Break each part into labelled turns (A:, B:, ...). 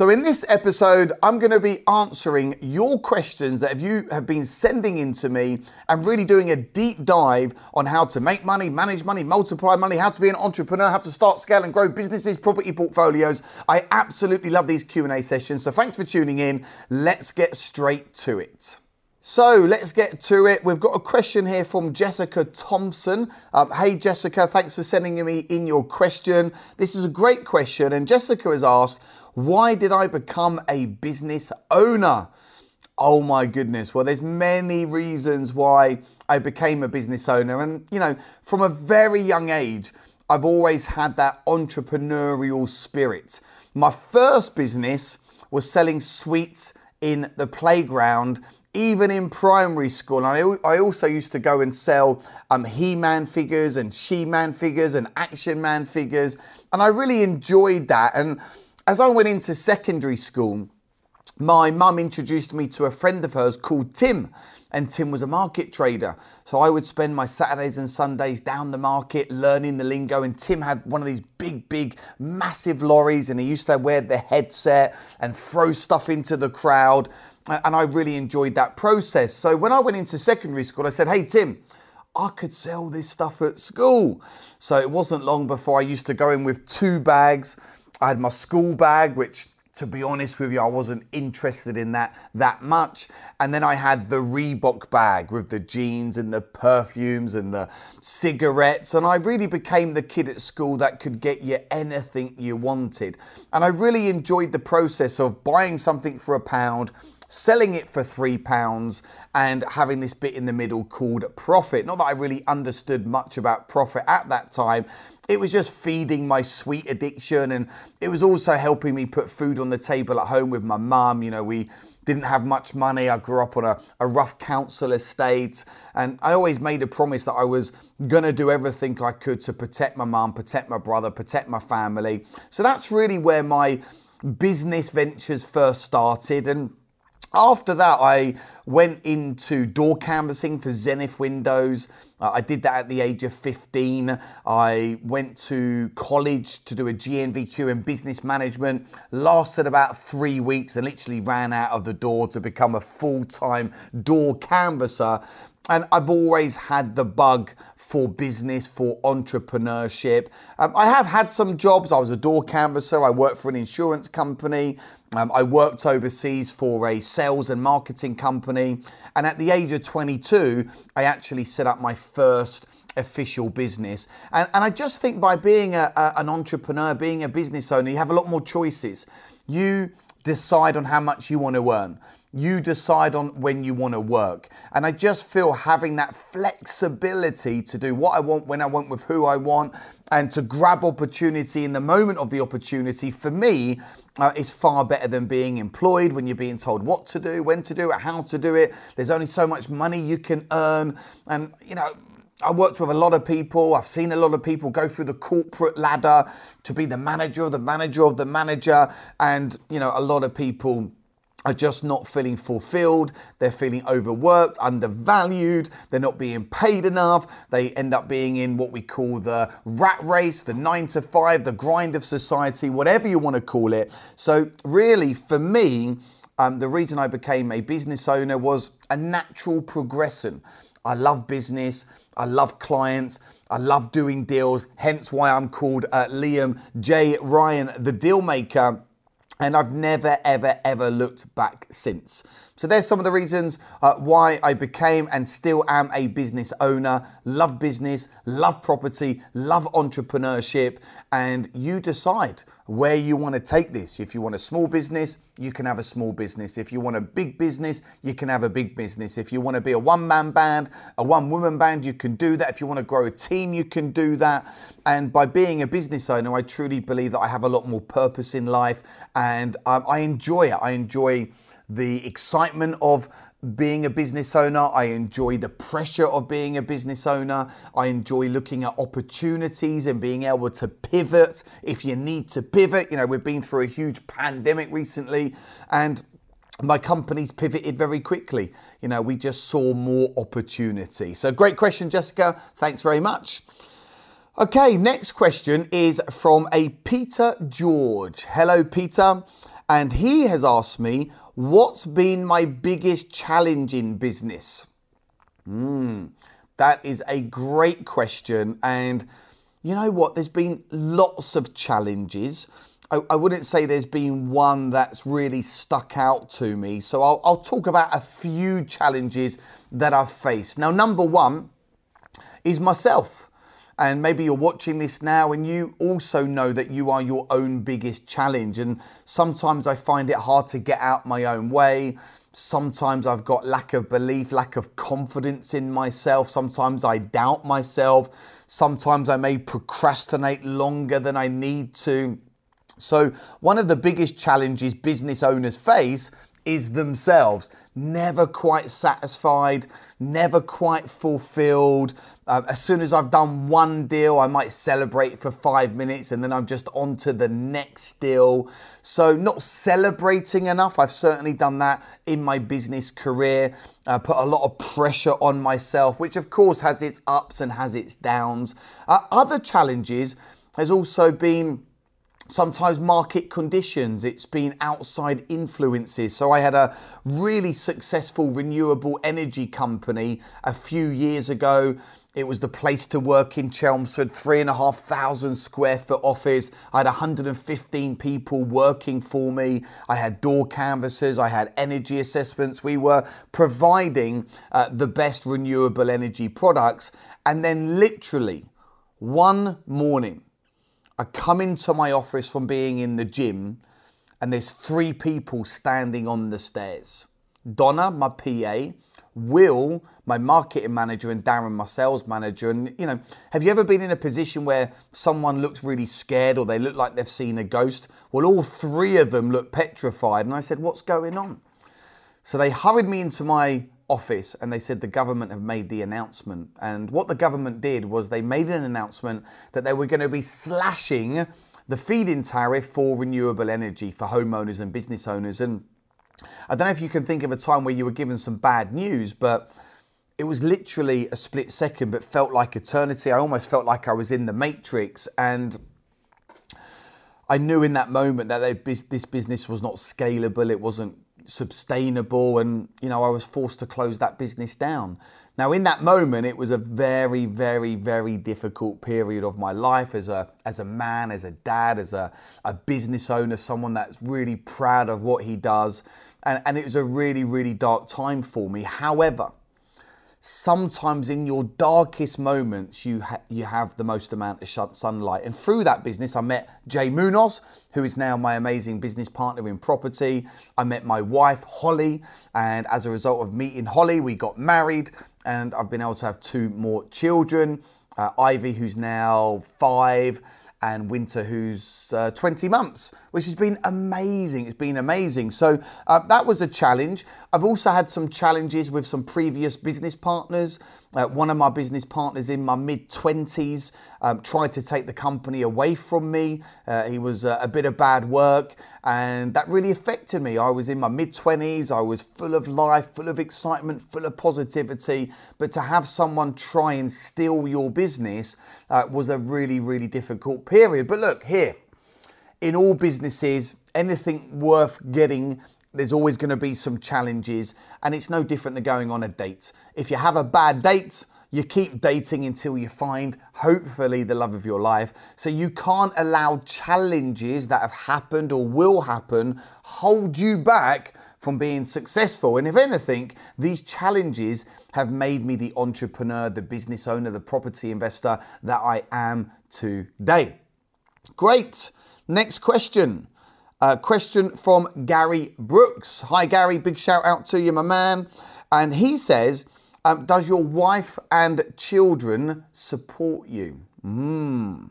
A: So, in this episode, I'm going to be answering your questions that you have been sending in to me and really doing a deep dive on how to make money, manage money, multiply money, how to be an entrepreneur, how to start, scale, and grow businesses, property portfolios. I absolutely love these Q&A sessions. So, thanks for tuning in. Let's get straight to it. So let's get to it. We've got a question here from Jessica Thompson. Um, hey, Jessica, thanks for sending me in your question. This is a great question, and Jessica has asked, why did I become a business owner? Oh my goodness. Well, there's many reasons why I became a business owner. And, you know, from a very young age, I've always had that entrepreneurial spirit. My first business was selling sweets in the playground, even in primary school. And I, I also used to go and sell um, He Man figures and She Man figures and Action Man figures. And I really enjoyed that. And as I went into secondary school, my mum introduced me to a friend of hers called Tim, and Tim was a market trader. So I would spend my Saturdays and Sundays down the market learning the lingo. And Tim had one of these big, big, massive lorries, and he used to wear the headset and throw stuff into the crowd. And I really enjoyed that process. So when I went into secondary school, I said, Hey, Tim, I could sell this stuff at school. So it wasn't long before I used to go in with two bags I had my school bag, which to be honest with you, I wasn't interested in that that much. And then I had the Reebok bag with the jeans and the perfumes and the cigarettes. And I really became the kid at school that could get you anything you wanted. And I really enjoyed the process of buying something for a pound selling it for three pounds and having this bit in the middle called profit. Not that I really understood much about profit at that time. It was just feeding my sweet addiction and it was also helping me put food on the table at home with my mum. You know, we didn't have much money. I grew up on a, a rough council estate and I always made a promise that I was going to do everything I could to protect my mum, protect my brother, protect my family. So that's really where my business ventures first started and after that, I went into door canvassing for Zenith Windows. Uh, I did that at the age of 15. I went to college to do a GNVQ in business management, lasted about three weeks and literally ran out of the door to become a full time door canvasser. And I've always had the bug for business, for entrepreneurship. Um, I have had some jobs. I was a door canvasser. I worked for an insurance company. Um, I worked overseas for a sales and marketing company. And at the age of 22, I actually set up my first official business. And, and I just think by being a, a, an entrepreneur, being a business owner, you have a lot more choices. You decide on how much you want to earn. You decide on when you want to work. And I just feel having that flexibility to do what I want, when I want, with who I want, and to grab opportunity in the moment of the opportunity for me uh, is far better than being employed when you're being told what to do, when to do it, how to do it. There's only so much money you can earn. And, you know, I worked with a lot of people. I've seen a lot of people go through the corporate ladder to be the manager the manager of the manager. And, you know, a lot of people are just not feeling fulfilled. They're feeling overworked, undervalued. They're not being paid enough. They end up being in what we call the rat race, the nine to five, the grind of society, whatever you want to call it. So, really, for me, um, the reason I became a business owner was a natural progression. I love business. I love clients. I love doing deals. Hence why I'm called uh, Liam J. Ryan, the deal maker and I've never, ever, ever looked back since. So there's some of the reasons uh, why I became and still am a business owner. Love business, love property, love entrepreneurship, and you decide where you want to take this. If you want a small business, you can have a small business. If you want a big business, you can have a big business. If you want to be a one man band, a one woman band, you can do that. If you want to grow a team, you can do that. And by being a business owner, I truly believe that I have a lot more purpose in life and I enjoy it. I enjoy the excitement of being a business owner. I enjoy the pressure of being a business owner. I enjoy looking at opportunities and being able to pivot if you need to pivot. You know, we've been through a huge pandemic recently and my company's pivoted very quickly. You know, we just saw more opportunity. So, great question, Jessica. Thanks very much. Okay, next question is from a Peter George. Hello, Peter. And he has asked me, What's been my biggest challenge in business? Hmm, that is a great question. And you know what? There's been lots of challenges. I, I wouldn't say there's been one that's really stuck out to me. So I'll, I'll talk about a few challenges that I've faced. Now, number one is myself and maybe you're watching this now and you also know that you are your own biggest challenge. And sometimes I find it hard to get out my own way. Sometimes I've got lack of belief, lack of confidence in myself. Sometimes I doubt myself. Sometimes I may procrastinate longer than I need to. So, one of the biggest challenges business owners face is themselves never quite satisfied, never quite fulfilled. Uh, as soon as I've done one deal, I might celebrate for five minutes and then I'm just on to the next deal. So, not celebrating enough. I've certainly done that in my business career. Uh, put a lot of pressure on myself, which of course has its ups and has its downs. Uh, other challenges has also been sometimes market conditions, it's been outside influences. So I had a really successful renewable energy company a few years ago. It was the place to work in Chelmsford, three and a half thousand square foot office. I had 115 people working for me. I had door canvassers, I had energy assessments. We were providing uh, the best renewable energy products. And then, literally, one morning, I come into my office from being in the gym and there's three people standing on the stairs. Donna, my PA, Will, my marketing manager, and Darren, my sales manager. And, you know, have you ever been in a position where someone looks really scared or they look like they've seen a ghost? Well, all three of them look petrified. And I said, What's going on? So they hurried me into my office and they said the government have made the announcement. And what the government did was they made an announcement that they were going to be slashing the feed-in tariff for renewable energy for homeowners and business owners. And I don't know if you can think of a time where you were given some bad news, but it was literally a split second, but felt like eternity. I almost felt like I was in the Matrix. And I knew in that moment that this business was not scalable. It wasn't sustainable and you know I was forced to close that business down. Now in that moment it was a very very very difficult period of my life as a as a man, as a dad, as a, a business owner, someone that's really proud of what he does and, and it was a really really dark time for me. However, sometimes in your darkest moments you ha- you have the most amount of sunlight. And through that business I met Jay Munoz who is now my amazing business partner in property. I met my wife Holly and as a result of meeting Holly we got married and I've been able to have two more children. Uh, Ivy who's now 5 and Winter, who's uh, 20 months, which has been amazing. It's been amazing. So uh, that was a challenge. I've also had some challenges with some previous business partners. Uh, one of my business partners in my mid 20s um, tried to take the company away from me. Uh, he was uh, a bit of bad work, and that really affected me. I was in my mid 20s, I was full of life, full of excitement, full of positivity. But to have someone try and steal your business uh, was a really, really difficult period. But look, here, in all businesses, anything worth getting there's always going to be some challenges, and it's no different than going on a date. If you have a bad date, you keep dating until you find, hopefully, the love of your life. So you can't allow challenges that have happened or will happen hold you back from being successful. And if anything, these challenges have made me the entrepreneur, the business owner, the property investor that I am today. Great. Next question. Uh, question from Gary Brooks. Hi, Gary. Big shout out to you, my man. And he says, um, Does your wife and children support you? Hmm.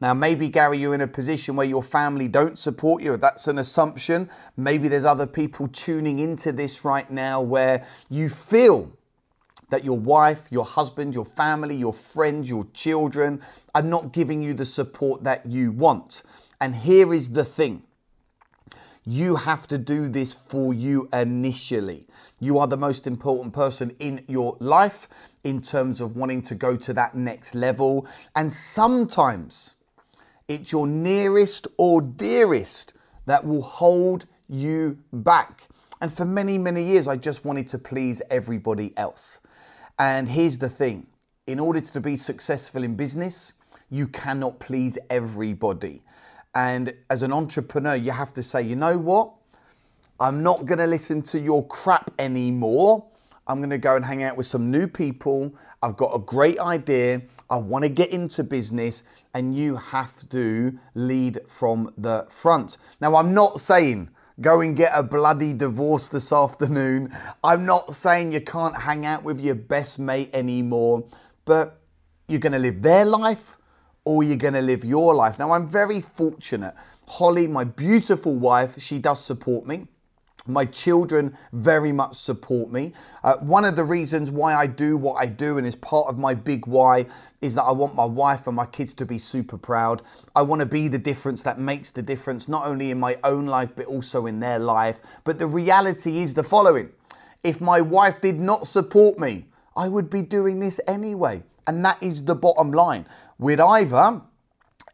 A: Now, maybe, Gary, you're in a position where your family don't support you. That's an assumption. Maybe there's other people tuning into this right now where you feel that your wife, your husband, your family, your friends, your children are not giving you the support that you want. And here is the thing you have to do this for you initially. You are the most important person in your life in terms of wanting to go to that next level. And sometimes it's your nearest or dearest that will hold you back. And for many, many years, I just wanted to please everybody else. And here's the thing in order to be successful in business, you cannot please everybody. And as an entrepreneur, you have to say, you know what? I'm not going to listen to your crap anymore. I'm going to go and hang out with some new people. I've got a great idea. I want to get into business, and you have to lead from the front. Now, I'm not saying go and get a bloody divorce this afternoon. I'm not saying you can't hang out with your best mate anymore, but you're going to live their life or you're going to live your life. Now, I'm very fortunate. Holly, my beautiful wife, she does support me. My children very much support me. Uh, one of the reasons why I do what I do and is part of my big why is that I want my wife and my kids to be super proud. I want to be the difference that makes the difference, not only in my own life, but also in their life. But the reality is the following if my wife did not support me, I would be doing this anyway. And that is the bottom line. We'd either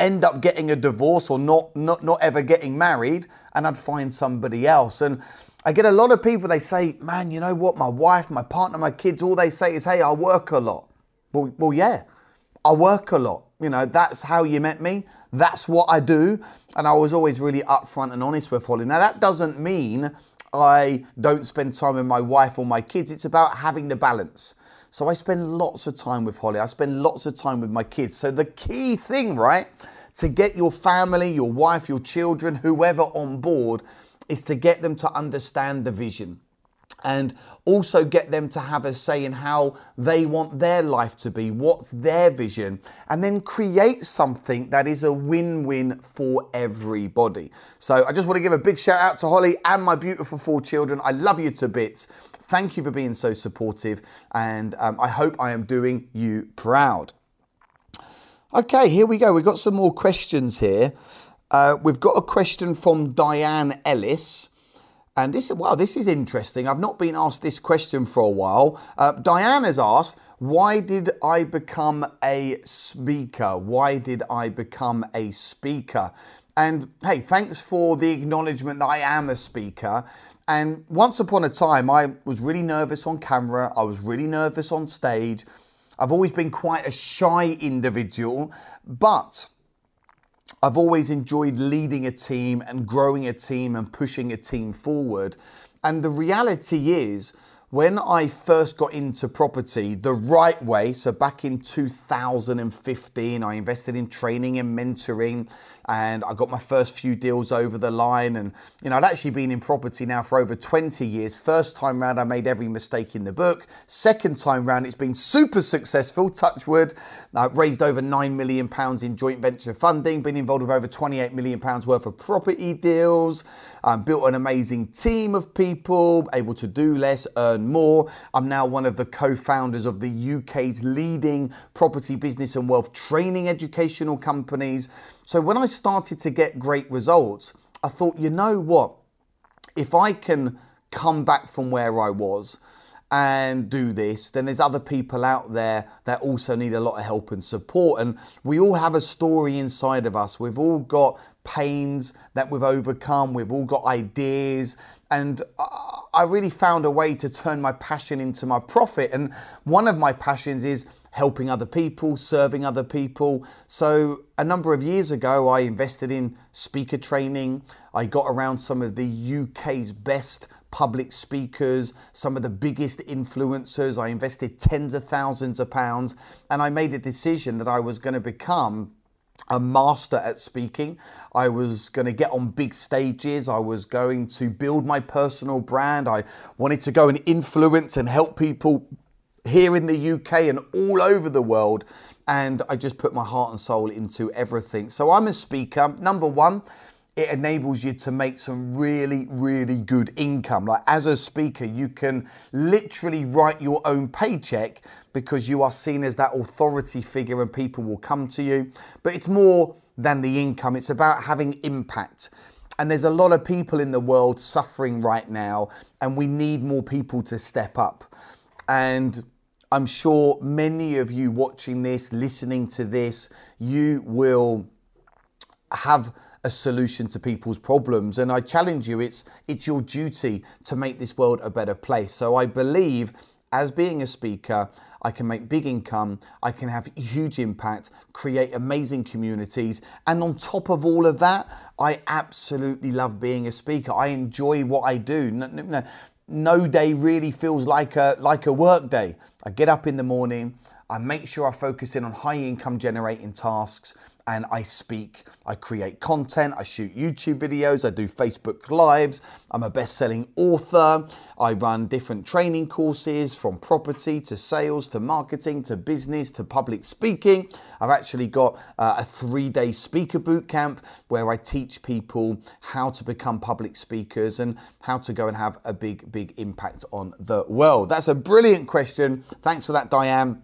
A: end up getting a divorce or not, not, not ever getting married, and I'd find somebody else. And I get a lot of people, they say, man, you know what? My wife, my partner, my kids, all they say is, hey, I work a lot. Well, well yeah, I work a lot. You know, that's how you met me. That's what I do. And I was always really upfront and honest with Holly. Now, that doesn't mean I don't spend time with my wife or my kids. It's about having the balance. So I spend lots of time with Holly. I spend lots of time with my kids. So the key thing, right, to get your family, your wife, your children, whoever on board is to get them to understand the vision and also get them to have a say in how they want their life to be, what's their vision, and then create something that is a win win for everybody. So I just want to give a big shout out to Holly and my beautiful four children. I love you to bits. Thank you for being so supportive, and um, I hope I am doing you proud. Okay, here we go. We've got some more questions here. Uh, we've got a question from Diane Ellis. And this, is wow, this is interesting. I've not been asked this question for a while. Uh, asked, why did I become a speaker? Why did I become a speaker? And hey, thanks for the acknowledgement that I am a speaker. And once upon a time, I was really nervous on camera. I was really nervous on stage. I've always been quite a shy individual, but I've always enjoyed leading a team and growing a team and pushing a team forward. And the reality is, when I first got into property the right way, so back in 2015, I invested in training and mentoring, and I got my first few deals over the line. And you know, I'd actually been in property now for over 20 years. First time round, I made every mistake in the book. Second time round, it's been super successful. Touch wood, I raised over nine million pounds in joint venture funding, been involved with over 28 million pounds worth of property deals. Um, built an amazing team of people, able to do less, earn more. I'm now one of the co founders of the UK's leading property business and wealth training educational companies. So when I started to get great results, I thought, you know what? If I can come back from where I was, and do this, then there's other people out there that also need a lot of help and support. And we all have a story inside of us. We've all got pains that we've overcome, we've all got ideas. And I really found a way to turn my passion into my profit. And one of my passions is helping other people, serving other people. So, a number of years ago, I invested in speaker training. I got around some of the UK's best public speakers, some of the biggest influencers. I invested tens of thousands of pounds and I made a decision that I was going to become a master at speaking. I was going to get on big stages. I was going to build my personal brand. I wanted to go and influence and help people here in the UK and all over the world. and I just put my heart and soul into everything. So I'm a speaker. Number one, it enables you to make some really, really good income. Like as a speaker, you can literally write your own paycheck because you are seen as that authority figure and people will come to you. But it's more than the income, it's about having impact. And there's a lot of people in the world suffering right now, and we need more people to step up. And I'm sure many of you watching this, listening to this, you will have a solution to people's problems and I challenge you it's it's your duty to make this world a better place. So I believe as being a speaker, I can make big income, I can have huge impact, create amazing communities, and on top of all of that, I absolutely love being a speaker. I enjoy what I do. No, no, no day really feels like a like a work day. I get up in the morning, I make sure I focus in on high income generating tasks and I speak. I create content, I shoot YouTube videos, I do Facebook Lives. I'm a best selling author. I run different training courses from property to sales to marketing to business to public speaking. I've actually got uh, a three day speaker boot camp where I teach people how to become public speakers and how to go and have a big, big impact on the world. That's a brilliant question. Thanks for that, Diane.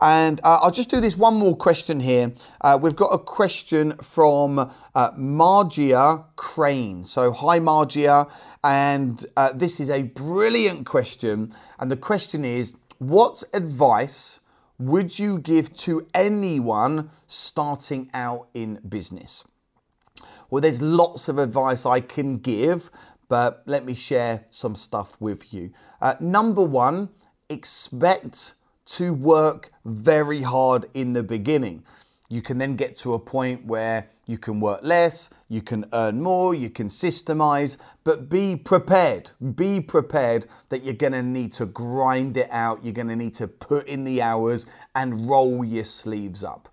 A: And uh, I'll just do this one more question here. Uh, we've got a question from uh, Margia Crane. So, hi, Margia. And uh, this is a brilliant question. And the question is What advice would you give to anyone starting out in business? Well, there's lots of advice I can give, but let me share some stuff with you. Uh, number one, expect to work very hard in the beginning. You can then get to a point where you can work less, you can earn more, you can systemize, but be prepared. Be prepared that you're gonna need to grind it out, you're gonna need to put in the hours and roll your sleeves up.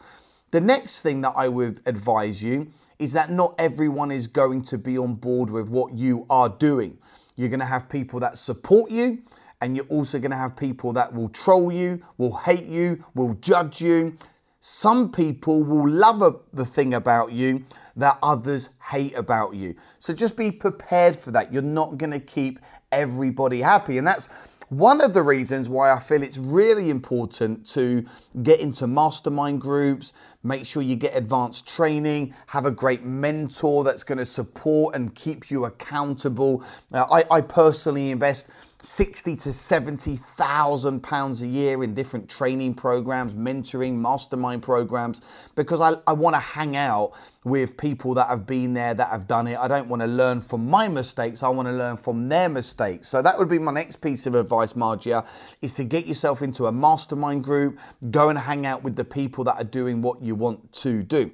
A: The next thing that I would advise you is that not everyone is going to be on board with what you are doing. You're gonna have people that support you, and you're also going to have people that will troll you, will hate you, will judge you. Some people will love a, the thing about you that others hate about you. So just be prepared for that. You're not going to keep everybody happy. And that's one of the reasons why I feel it's really important to get into mastermind groups, make sure you get advanced training, have a great mentor that's going to support and keep you accountable. Uh, I, I personally invest 60 to 70,000 pounds a year in different training programs, mentoring, mastermind programs, because I, I want to hang out with people that have been there, that have done it. I don't want to learn from my mistakes, I want to learn from their mistakes. So that would be my next piece of advice, Margia, is to get yourself into a mastermind group, go and hang out with the people that are doing what you want to do.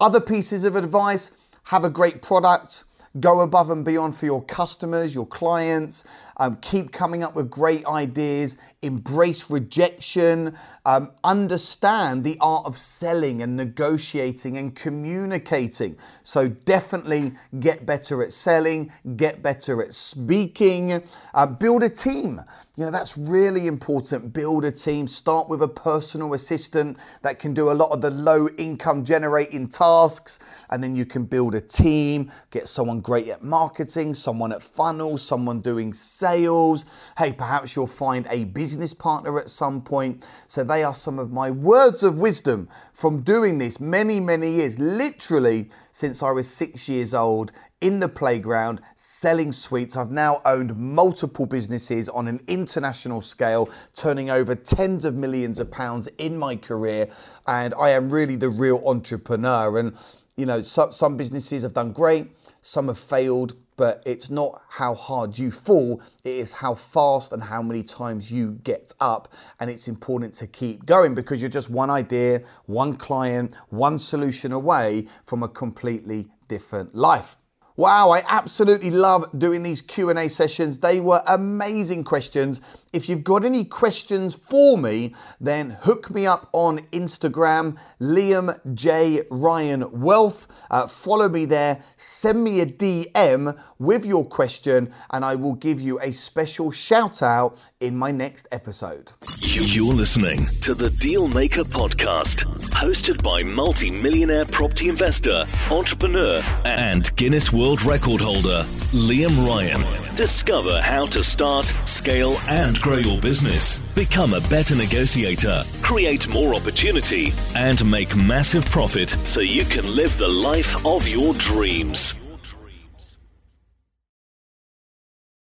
A: Other pieces of advice, have a great product Go above and beyond for your customers, your clients. Um, keep coming up with great ideas. Embrace rejection. Um, understand the art of selling and negotiating and communicating. So, definitely get better at selling, get better at speaking, uh, build a team. You know, that's really important. Build a team. Start with a personal assistant that can do a lot of the low income generating tasks. And then you can build a team, get someone great at marketing, someone at funnels, someone doing sales. Hey, perhaps you'll find a business partner at some point. So, they are some of my words of wisdom from doing this many, many years, literally since I was six years old in the playground selling sweets. I've now owned multiple businesses on an international scale, turning over tens of millions of pounds in my career. And I am really the real entrepreneur. And, you know, some, some businesses have done great, some have failed, but it's not how hard you fall, it is how fast and how many times you get up. And it's important to keep going because you're just one idea, one client, one solution away from a completely different life. Wow, I absolutely love doing these Q&A sessions. They were amazing questions. If you've got any questions for me, then hook me up on Instagram, Liam J Ryan Wealth. Uh, follow me there. Send me a DM with your question, and I will give you a special shout out in my next episode.
B: You're listening to the Dealmaker podcast, hosted by multi-millionaire property investor, entrepreneur, and Guinness World Record holder Liam Ryan. Discover how to start, scale, and grow your business. Become a better negotiator, create more opportunity, and make massive profit so you can live the life of your dreams.